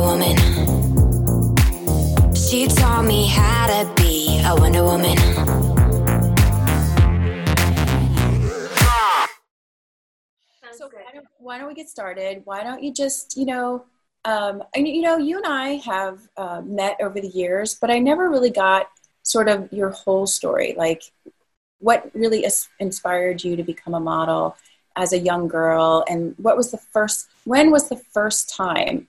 Wonder Woman. She taught me how to be a Wonder Woman. So why don't, why don't we get started? Why don't you just, you know, um, and you know, you and I have uh, met over the years, but I never really got sort of your whole story. Like, what really inspired you to become a model as a young girl, and what was the first? When was the first time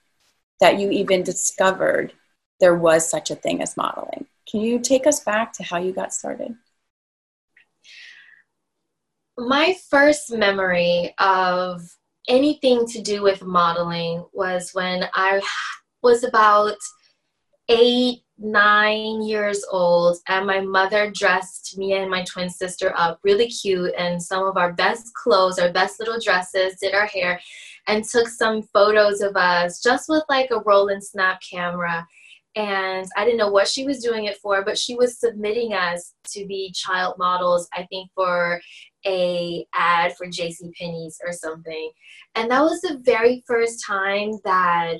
that you even discovered there was such a thing as modeling? Can you take us back to how you got started? My first memory of anything to do with modeling was when I was about eight, nine years old, and my mother dressed me and my twin sister up really cute in some of our best clothes, our best little dresses, did our hair, and took some photos of us just with like a roll and snap camera. And I didn't know what she was doing it for, but she was submitting us to be child models, I think for a ad for JC Penney's or something. And that was the very first time that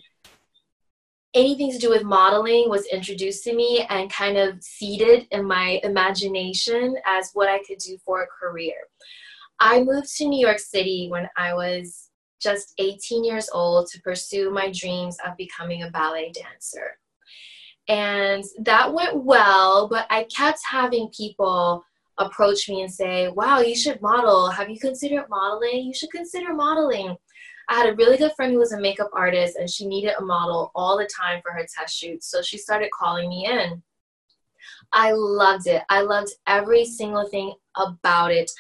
anything to do with modeling was introduced to me and kind of seeded in my imagination as what I could do for a career. I moved to New York City when I was just 18 years old to pursue my dreams of becoming a ballet dancer. And that went well, but I kept having people approach me and say, Wow, you should model. Have you considered modeling? You should consider modeling. I had a really good friend who was a makeup artist and she needed a model all the time for her test shoots. So she started calling me in. I loved it. I loved every single thing about it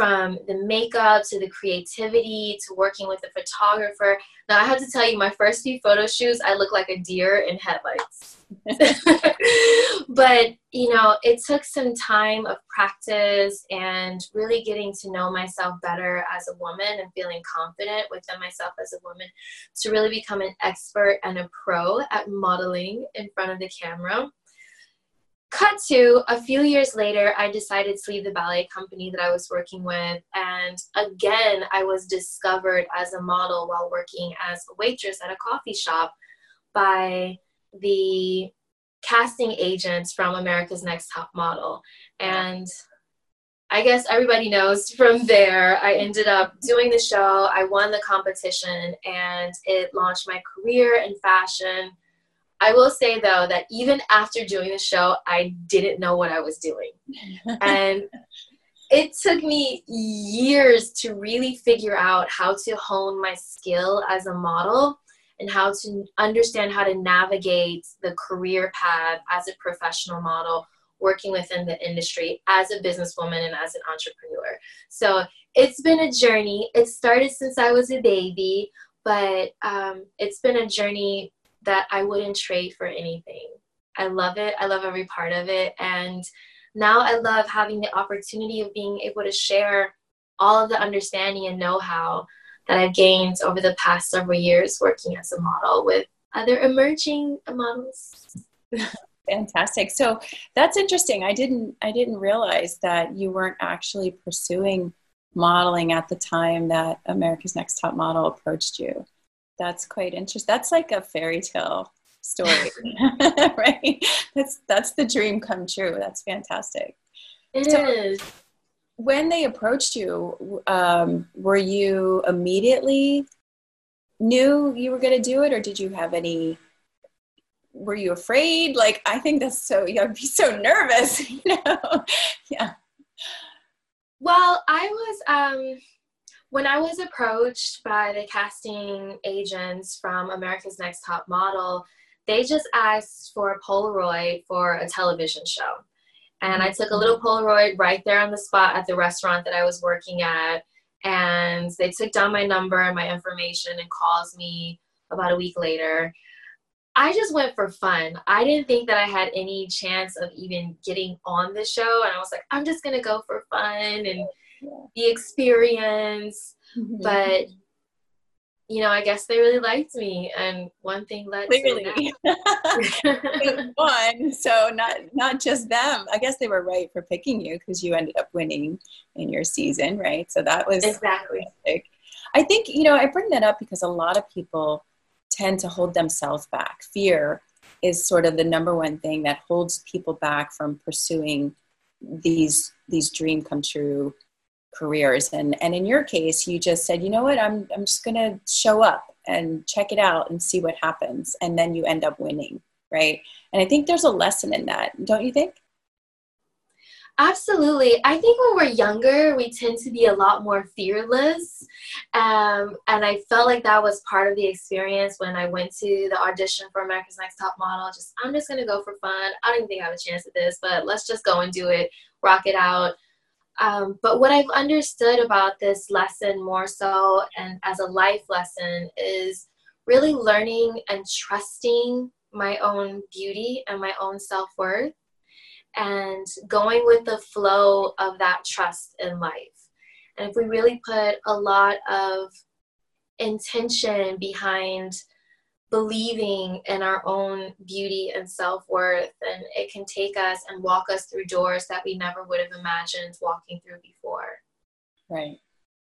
from the makeup to the creativity to working with the photographer. Now, I have to tell you, my first few photo shoots, I look like a deer in headlights. but, you know, it took some time of practice and really getting to know myself better as a woman and feeling confident within myself as a woman to really become an expert and a pro at modeling in front of the camera. Cut to a few years later, I decided to leave the ballet company that I was working with. And again, I was discovered as a model while working as a waitress at a coffee shop by the casting agents from America's Next Top Model. And I guess everybody knows from there, I ended up doing the show. I won the competition and it launched my career in fashion. I will say though that even after doing the show, I didn't know what I was doing. and it took me years to really figure out how to hone my skill as a model and how to understand how to navigate the career path as a professional model working within the industry as a businesswoman and as an entrepreneur. So it's been a journey. It started since I was a baby, but um, it's been a journey that I wouldn't trade for anything. I love it. I love every part of it. And now I love having the opportunity of being able to share all of the understanding and know how that I've gained over the past several years working as a model with other emerging models. Fantastic. So that's interesting. I didn't I didn't realize that you weren't actually pursuing modeling at the time that America's Next Top Model approached you. That's quite interesting. That's like a fairy tale story, right? That's that's the dream come true. That's fantastic. It so, is when they approached you, um, were you immediately knew you were going to do it, or did you have any? Were you afraid? Like, I think that's so. You'd be so nervous, you know? yeah. Well, I was um, when I was approached by the casting agents from America's Next Top Model. They just asked for a Polaroid for a television show. And I took a little Polaroid right there on the spot at the restaurant that I was working at. And they took down my number and my information and calls me about a week later. I just went for fun. I didn't think that I had any chance of even getting on the show. And I was like, I'm just going to go for fun and the experience. Mm-hmm. But you know, I guess they really liked me, and one thing led Clearly. to one. So not not just them. I guess they were right for picking you because you ended up winning in your season, right? So that was exactly. Fantastic. I think you know I bring that up because a lot of people tend to hold themselves back. Fear is sort of the number one thing that holds people back from pursuing these these dream come true careers and and in your case you just said you know what i'm i'm just going to show up and check it out and see what happens and then you end up winning right and i think there's a lesson in that don't you think Absolutely. I think when we're younger, we tend to be a lot more fearless. Um, and I felt like that was part of the experience when I went to the audition for America's Next Top Model. Just, I'm just going to go for fun. I don't even think I have a chance at this, but let's just go and do it, rock it out. Um, but what I've understood about this lesson more so and as a life lesson is really learning and trusting my own beauty and my own self worth and going with the flow of that trust in life. And if we really put a lot of intention behind believing in our own beauty and self worth, and it can take us and walk us through doors that we never would have imagined walking through before. Right,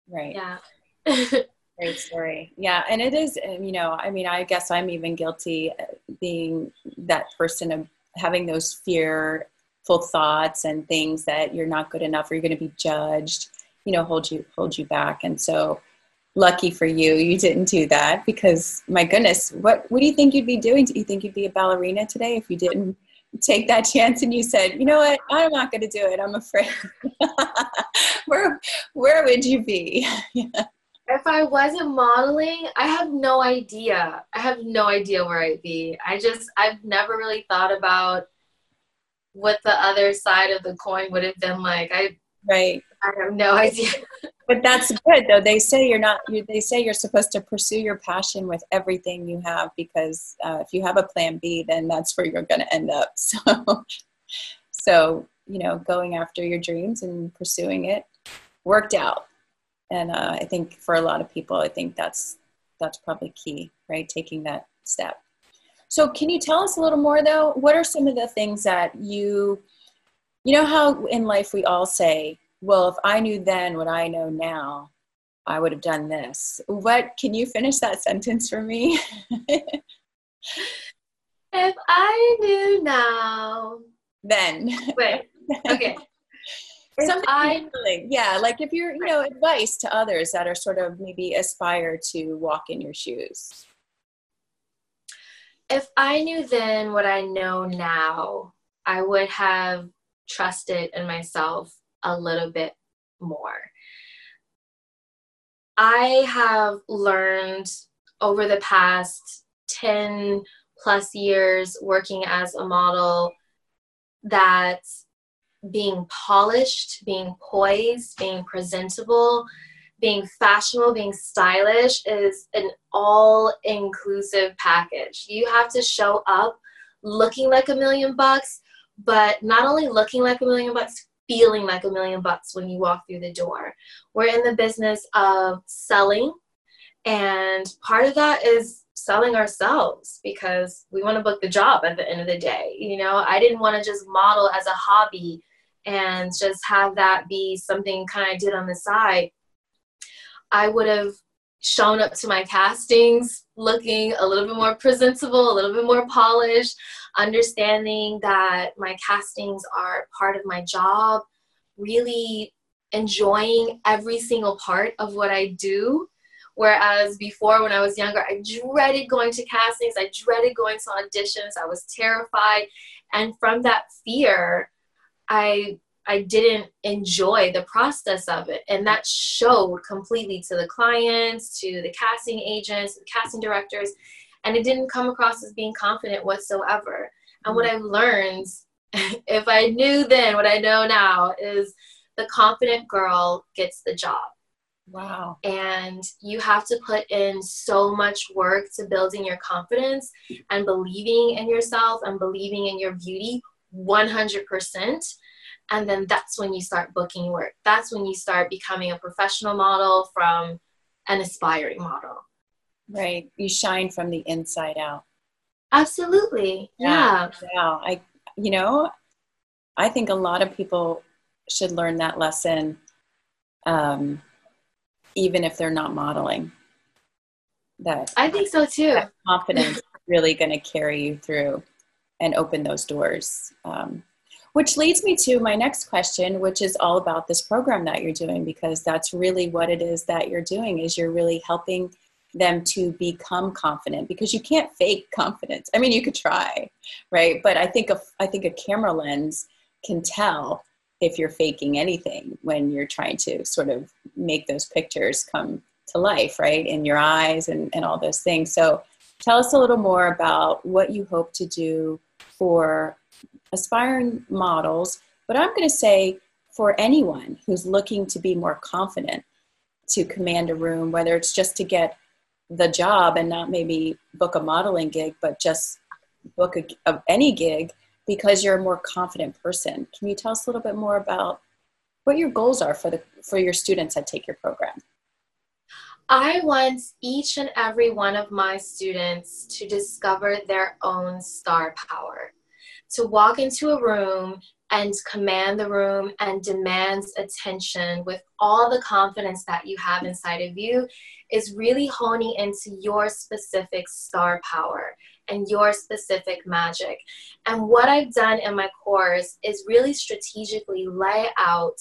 right. Yeah. Great story. Yeah, and it is, you know, I mean, I guess I'm even guilty uh, being that person of having those fearful thoughts and things that you're not good enough or you're going to be judged you know hold you hold you back and so lucky for you you didn't do that because my goodness what what do you think you'd be doing? Do you think you'd be a ballerina today if you didn't take that chance and you said you know what? I'm not going to do it. I'm afraid. Where where would you be? If i wasn't modeling i have no idea. I have no idea where i'd be. I just i've never really thought about what the other side of the coin would have been like. I right. I have no idea. But that's good though. They say you're not. You, they say you're supposed to pursue your passion with everything you have because uh, if you have a plan B, then that's where you're going to end up. So, so you know, going after your dreams and pursuing it worked out. And uh, I think for a lot of people, I think that's that's probably key, right? Taking that step. So, can you tell us a little more though? What are some of the things that you, you know, how in life we all say, well, if I knew then what I know now, I would have done this. What can you finish that sentence for me? if I knew now, then. Wait, okay. Something I, yeah, like if you're, you know, advice to others that are sort of maybe aspire to walk in your shoes if I knew then what I know now, I would have trusted in myself a little bit more. I have learned over the past 10 plus years working as a model that being polished, being poised, being presentable, being fashionable, being stylish is an all inclusive package. You have to show up looking like a million bucks, but not only looking like a million bucks, feeling like a million bucks when you walk through the door. We're in the business of selling, and part of that is selling ourselves because we want to book the job at the end of the day. You know, I didn't want to just model as a hobby and just have that be something kind of did on the side. I would have shown up to my castings looking a little bit more presentable, a little bit more polished, understanding that my castings are part of my job, really enjoying every single part of what I do. Whereas before, when I was younger, I dreaded going to castings, I dreaded going to auditions, I was terrified. And from that fear, I I didn't enjoy the process of it. And that showed completely to the clients, to the casting agents, the casting directors, and it didn't come across as being confident whatsoever. And what mm-hmm. I've learned, if I knew then what I know now, is the confident girl gets the job. Wow. And you have to put in so much work to building your confidence and believing in yourself and believing in your beauty 100% and then that's when you start booking work. That's when you start becoming a professional model from an aspiring model. Right. You shine from the inside out. Absolutely. Yeah. Yeah. I you know i think a lot of people should learn that lesson um, even if they're not modeling. That I think so too. confidence really going to carry you through and open those doors. Um, which leads me to my next question, which is all about this program that you're doing, because that's really what it is that you're doing is you're really helping them to become confident because you can't fake confidence. I mean, you could try, right? But I think a, I think a camera lens can tell if you're faking anything when you're trying to sort of make those pictures come to life, right? In your eyes and, and all those things. So tell us a little more about what you hope to do for aspiring models, but I'm going to say for anyone who's looking to be more confident to command a room, whether it's just to get the job and not maybe book a modeling gig, but just book a, any gig because you're a more confident person. Can you tell us a little bit more about what your goals are for the for your students that take your program? I want each and every one of my students to discover their own star power to walk into a room and command the room and demands attention with all the confidence that you have inside of you is really honing into your specific star power and your specific magic. And what I've done in my course is really strategically lay out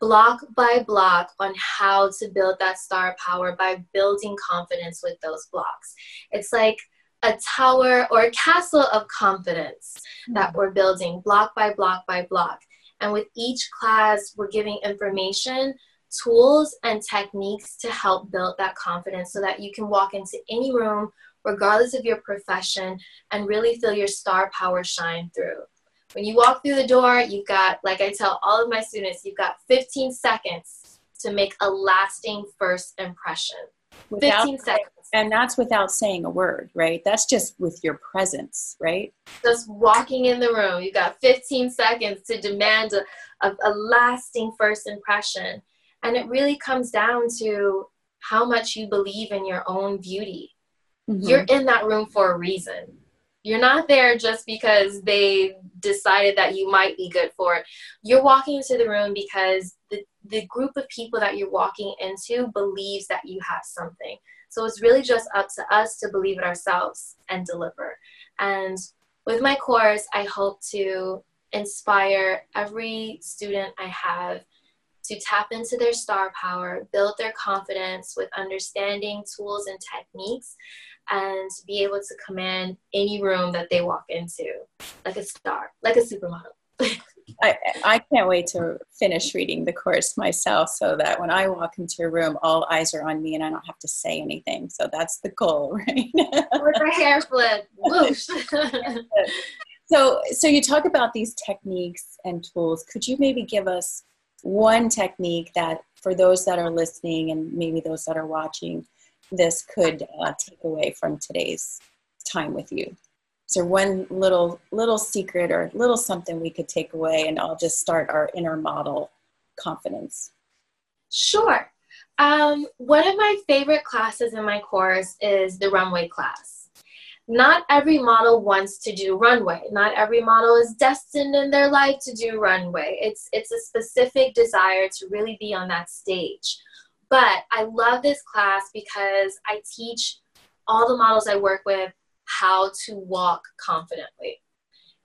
block by block on how to build that star power by building confidence with those blocks. It's like a tower or a castle of confidence that mm-hmm. we're building block by block by block. And with each class, we're giving information, tools, and techniques to help build that confidence so that you can walk into any room, regardless of your profession, and really feel your star power shine through. When you walk through the door, you've got, like I tell all of my students, you've got 15 seconds to make a lasting first impression. Without, 15 seconds. And that's without saying a word, right? That's just with your presence, right? Just walking in the room. You got 15 seconds to demand a, a, a lasting first impression. And it really comes down to how much you believe in your own beauty. Mm-hmm. You're in that room for a reason. You're not there just because they decided that you might be good for it. You're walking into the room because the, the group of people that you're walking into believes that you have something. So it's really just up to us to believe it ourselves and deliver. And with my course, I hope to inspire every student I have to tap into their star power, build their confidence with understanding, tools, and techniques, and be able to command any room that they walk into like a star, like a supermodel. I, I can't wait to finish reading the course myself so that when I walk into a room, all eyes are on me and I don't have to say anything. So that's the goal, right? With my hair flip, whoosh. so, so you talk about these techniques and tools. Could you maybe give us one technique that for those that are listening and maybe those that are watching this could uh, take away from today's time with you? There one little little secret or little something we could take away, and I'll just start our inner model confidence? Sure. Um, one of my favorite classes in my course is the runway class. Not every model wants to do runway. Not every model is destined in their life to do runway. It's it's a specific desire to really be on that stage. But I love this class because I teach all the models I work with how to walk confidently.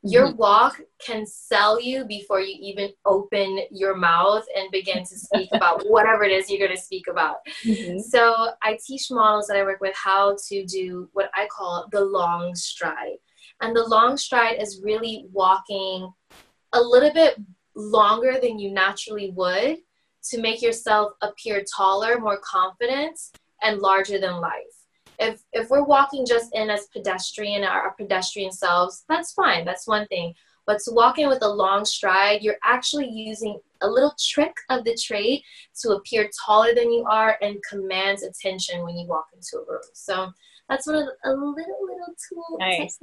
Your mm-hmm. walk can sell you before you even open your mouth and begin to speak about whatever it is you're going to speak about. Mm-hmm. So, I teach models that I work with how to do what I call the long stride. And the long stride is really walking a little bit longer than you naturally would to make yourself appear taller, more confident, and larger than life if if we're walking just in as pedestrian our pedestrian selves that's fine that's one thing. But to walk in with a long stride you're actually using a little trick of the trade to appear taller than you are and commands attention when you walk into a room. So that's one of the, a little little tool nice.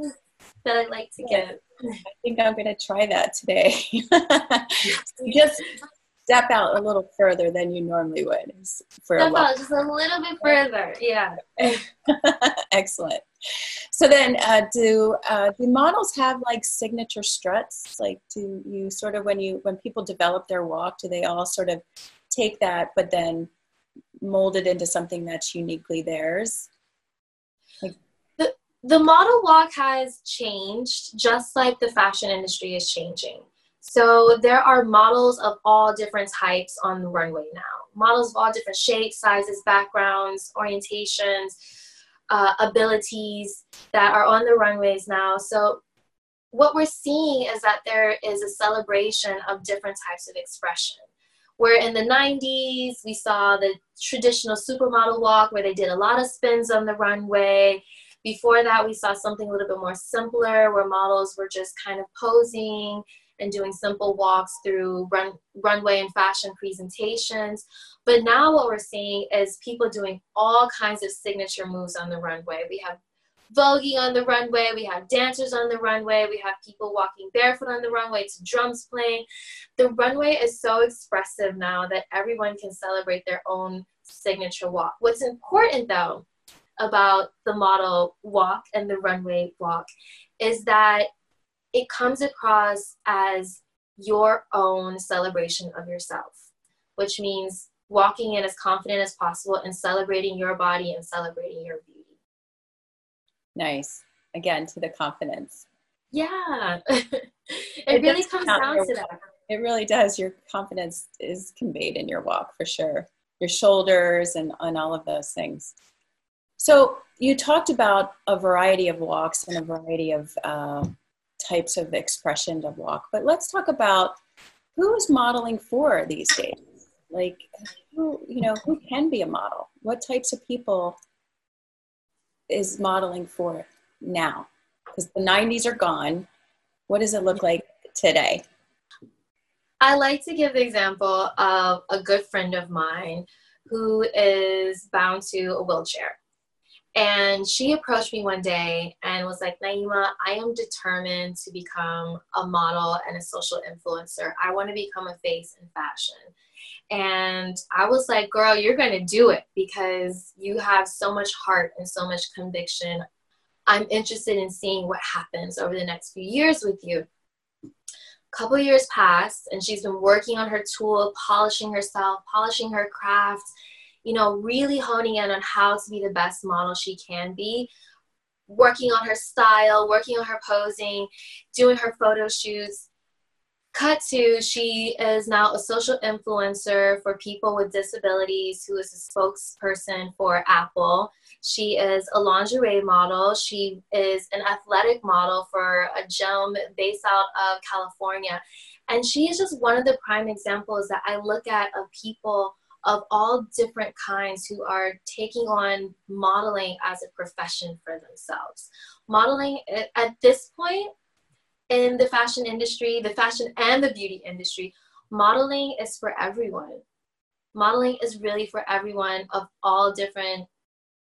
that i like to give. I think i'm going to try that today. Just step out a little further than you normally would. For step out just a little bit further. Yeah. Excellent. So then, uh, do uh, do models have like signature struts? Like, do you sort of when you when people develop their walk, do they all sort of take that, but then mold it into something that's uniquely theirs? the model walk has changed just like the fashion industry is changing. So there are models of all different types on the runway now. Models of all different shapes, sizes, backgrounds, orientations, uh, abilities that are on the runways now. So what we're seeing is that there is a celebration of different types of expression. Where in the 90s, we saw the traditional supermodel walk where they did a lot of spins on the runway before that, we saw something a little bit more simpler where models were just kind of posing and doing simple walks through run, runway and fashion presentations. But now what we're seeing is people doing all kinds of signature moves on the runway. We have voguing on the runway, we have dancers on the runway, we have people walking barefoot on the runway to drums playing. The runway is so expressive now that everyone can celebrate their own signature walk. What's important though about the model walk and the runway walk is that it comes across as your own celebration of yourself, which means walking in as confident as possible and celebrating your body and celebrating your beauty. Nice. Again, to the confidence. Yeah. it, it really comes down to that. It really does. Your confidence is conveyed in your walk for sure. Your shoulders and, and all of those things. So you talked about a variety of walks and a variety of uh, types of expression of walk, but let's talk about who is modeling for these days. Like, who you know, who can be a model? What types of people is modeling for now? Because the '90s are gone. What does it look like today? I like to give the example of a good friend of mine who is bound to a wheelchair and she approached me one day and was like, Naima, I am determined to become a model and a social influencer. I want to become a face in fashion. And I was like, girl, you're going to do it because you have so much heart and so much conviction. I'm interested in seeing what happens over the next few years with you. A couple years passed, and she's been working on her tool, polishing herself, polishing her craft you know, really honing in on how to be the best model she can be, working on her style, working on her posing, doing her photo shoots. Cut to, she is now a social influencer for people with disabilities who is a spokesperson for Apple. She is a lingerie model. She is an athletic model for a gym based out of California. And she is just one of the prime examples that I look at of people of all different kinds who are taking on modeling as a profession for themselves. Modeling eh, at this point in the fashion industry, the fashion and the beauty industry, modeling is for everyone. Modeling is really for everyone of all different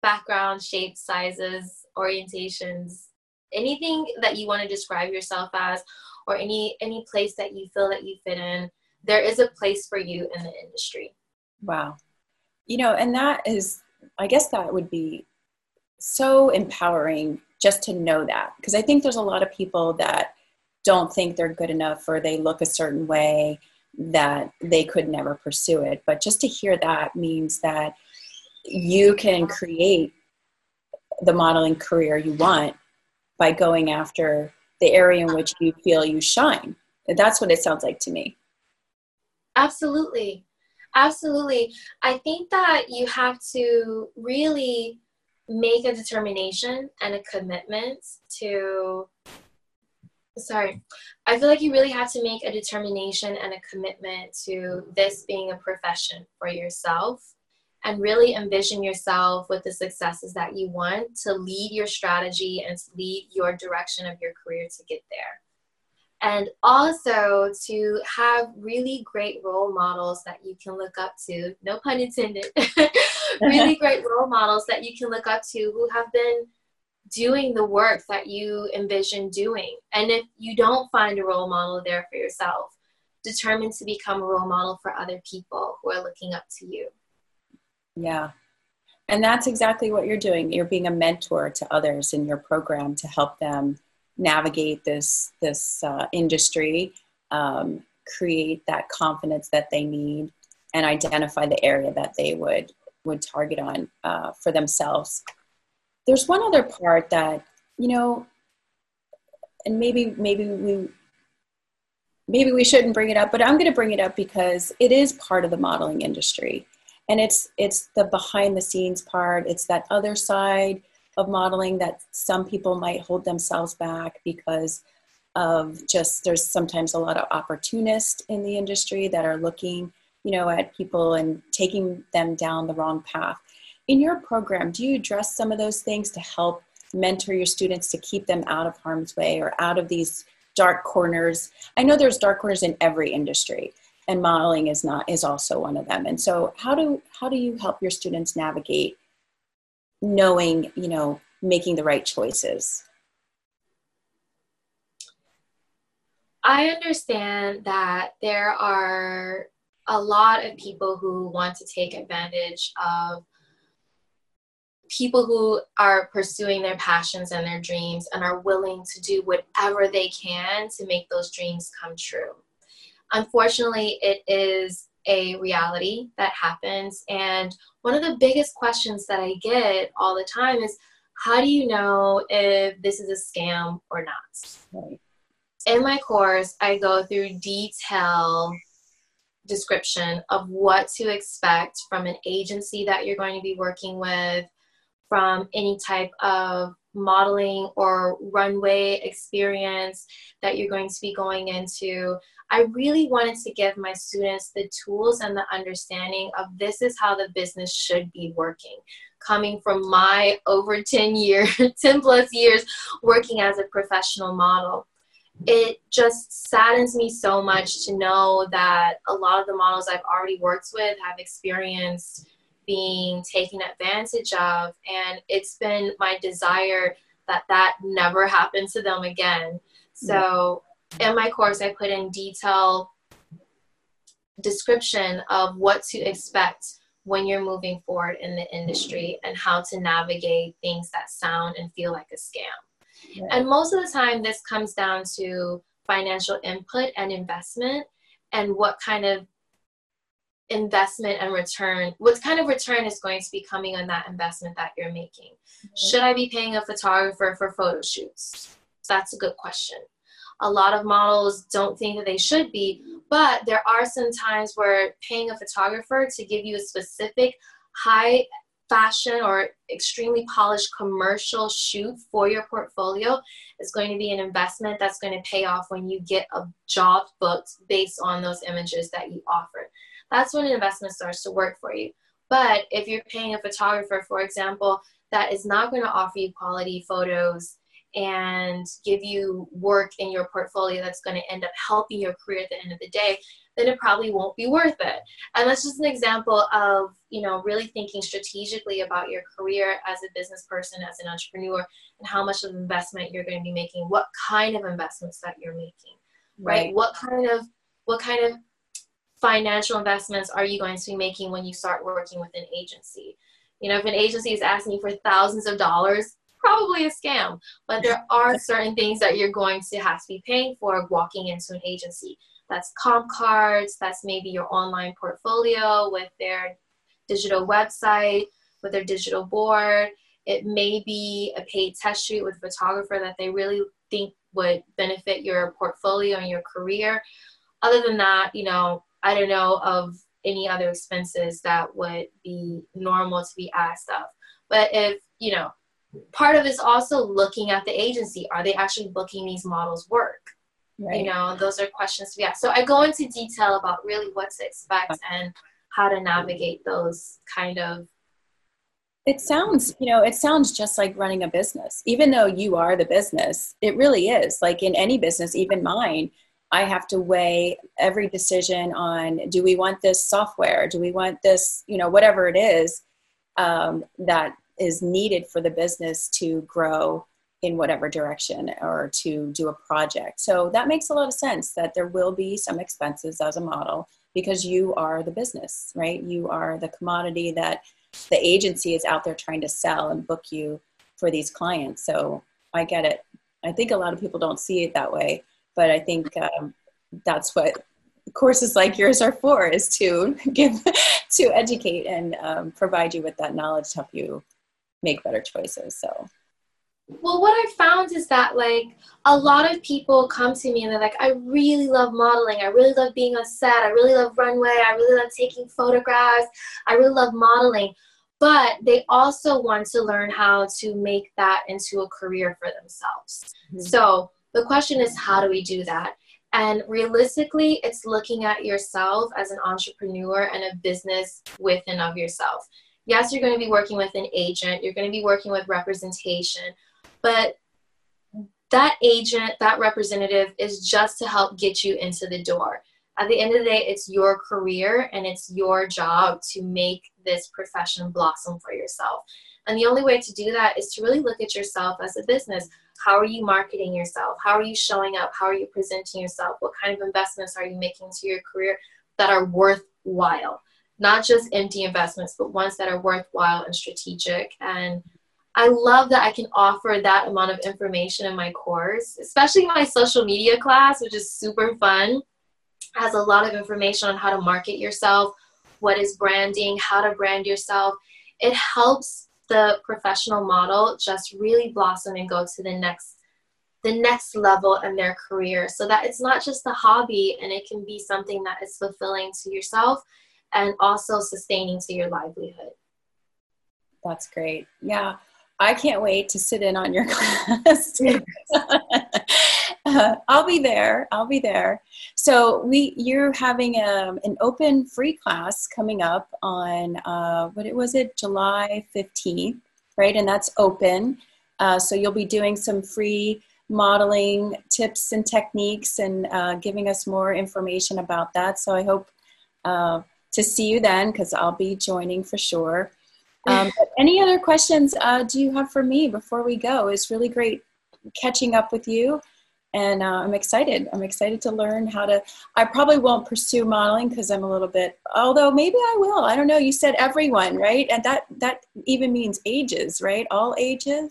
backgrounds, shapes, sizes, orientations, anything that you want to describe yourself as or any any place that you feel that you fit in, there is a place for you in the industry. Wow. You know, and that is, I guess that would be so empowering just to know that. Because I think there's a lot of people that don't think they're good enough or they look a certain way that they could never pursue it. But just to hear that means that you can create the modeling career you want by going after the area in which you feel you shine. That's what it sounds like to me. Absolutely. Absolutely. I think that you have to really make a determination and a commitment to sorry i feel like you really have to make a determination and a commitment to this being a profession for yourself and really envision yourself with the successes that you want to lead your strategy and to lead your direction of your career to get there and also to have really great role models that you can look up to no pun intended really great role models that you can look up to who have been doing the work that you envision doing. And if you don't find a role model there for yourself determined to become a role model for other people who are looking up to you. Yeah. And that's exactly what you're doing. You're being a mentor to others in your program to help them navigate this this uh, industry, um, create that confidence that they need, and identify the area that they would would target on uh, for themselves. There's one other part that you know, and maybe maybe we maybe we shouldn't bring it up, but I'm going to bring it up because it is part of the modeling industry. And it's it's the behind the scenes part. It's that other side of modeling that some people might hold themselves back because of just there's sometimes a lot of opportunists in the industry that are looking, you know, at people and taking them down the wrong path. In your program, do you address some of those things to help mentor your students to keep them out of harm's way or out of these dark corners. I know there's dark corners in every industry and modeling is not is also one of them. And so how do how do you help your students navigate knowing, you know, making the right choices? I understand that there are a lot of people who want to take advantage of people who are pursuing their passions and their dreams and are willing to do whatever they can to make those dreams come true. Unfortunately, it is a reality that happens. And one of the biggest questions that I get all the time is how do you know if this is a scam or not? Right. In my course, I go through detail description of what to expect from an agency that you're going to be working with, from any type of modeling or runway experience that you're going to be going into. I really wanted to give my students the tools and the understanding of this is how the business should be working. Coming from my over 10 years, 10 plus years working as a professional model. It just saddens me so much to know that a lot of the models I've already worked with have experienced being taken advantage of. And it's been my desire that that never happen to them again. So in my course, I put in detail description of what to expect when you're moving forward in the industry and how to navigate things that sound and feel like a scam. And most of the time, this comes down to financial input and investment and what kind of investment and return what kind of return is going to be coming on that investment that you're making? Mm-hmm. should i be paying a photographer for photo shoots? That's a good question. A lot of models don't think that they should be but there are some times where paying a photographer to give you a specific high fashion or extremely polished commercial shoot for your portfolio is going to be an investment that's going to pay off when you get a job booked based on those images that you offer that's when an investment starts to work for you. But if you're paying a photographer, for example, that is not going to offer you quality photos and give you work in your portfolio that's going to end up helping your career at the end of the day, then it probably won't be worth it. And that's just an example of, you know, really thinking strategically about your career as a business person, as an entrepreneur, and how much of an investment you're going to be making, what kind of investments that you're making, right? right? What kind of what kind of financial investments are you going to be making when you start working with an agency? You know, if an agency is asking you for thousands of dollars, probably a scam. But there are certain things that you're going to have to be paying for walking into an agency. That's comp cards, that's maybe your online portfolio with their digital website, with their digital board. It may be a paid test shoot with a photographer that they really think would benefit your portfolio and your career. Other than that, you know, I don't know of any other expenses that would be normal to be asked of. But if, you know, part of it's also looking at the agency. Are they actually booking these models work? Right. You know, those are questions to be asked. So I go into detail about really what to expect uh-huh. and how to navigate those kind of it sounds you know it sounds just like running a business even though you are the business it really is like in any business even mine I have to weigh every decision on do we want this software? Do we want this, you know, whatever it is um, that is needed for the business to grow in whatever direction or to do a project. So that makes a lot of sense that there will be some expenses as a model because you are the business, right? You are the commodity that the agency is out there trying to sell and book you for these clients. So I get it. I think a lot of people don't see it that way but I think um, that's what courses like yours are for is to give to educate and um, provide you with that knowledge to help you make better choices so Well, what I found is that like a lot of people come to me and they're like, I really love modeling. I really love being on set. I really love runway. I really love taking photographs. I really love modeling. But they also want to learn how to make that into a career for themselves. Mm-hmm. So the question is, how do we do that? And realistically, it's looking at yourself as an entrepreneur and a business within of yourself. Yes, you're going to be working with an agent, you're going to be working with representation, but that agent, that representative is just to help get you into the door. At the end of the day, it's your career and it's your job to make this profession blossom for yourself. And the only way to do that is to really look at yourself as a business. How are you marketing yourself? How are you showing up? How are you presenting yourself? What kind of investments are you making to your career that are worthwhile? Not just empty investments, but ones that are worthwhile and strategic. And I love that I can offer that amount of information in my course, especially my social media class, which is super fun. Has a lot of information on how to market yourself, what is branding, how to brand yourself. It helps the professional model just really blossom and go to the next the next level in their career so that it's not just a hobby and it can be something that is fulfilling to yourself and also sustaining to your livelihood. That's great. Yeah. I can't wait to sit in on your class. uh, I'll be there. I'll be there. So we, you're having a, um, an open free class coming up on uh, what it was it July 15th, right? And that's open. Uh, so you'll be doing some free modeling tips and techniques and uh, giving us more information about that. So I hope uh, to see you then because I'll be joining for sure. Um, any other questions uh, do you have for me before we go? It's really great catching up with you. And uh, I'm excited. I'm excited to learn how to. I probably won't pursue modeling because I'm a little bit. Although maybe I will. I don't know. You said everyone, right? And that that even means ages, right? All ages.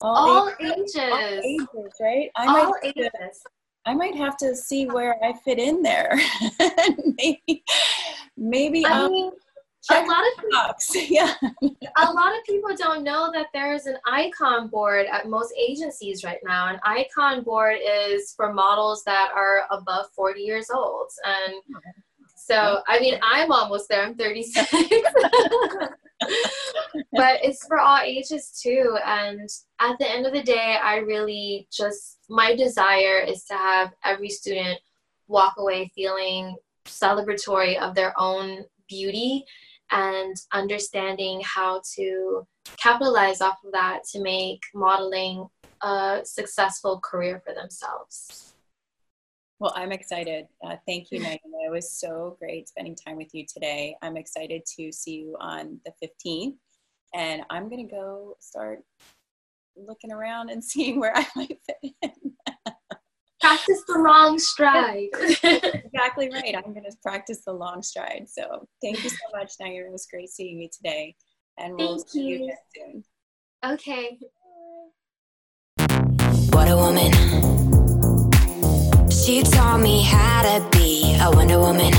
All, all ages. ages. All ages, right? I all might ages. To, I might have to see where I fit in there. maybe, maybe. I um, mean, Check a lot of box. yeah. a lot of people don't know that there's an icon board at most agencies right now. An icon board is for models that are above 40 years old. And so, oh, I mean, I'm almost there. I'm 36. but it's for all ages too. And at the end of the day, I really just, my desire is to have every student walk away feeling celebratory of their own beauty and understanding how to capitalize off of that to make modeling a successful career for themselves. Well, I'm excited. Uh, thank you, Megan. It was so great spending time with you today. I'm excited to see you on the 15th, and I'm going to go start looking around and seeing where I might fit in. Practice the long stride. exactly right. I'm going to practice the long stride. So thank you so much, Naima. It was great seeing you today. And we'll thank see you, you soon. Okay. What a woman. She taught me how to be a Wonder Woman.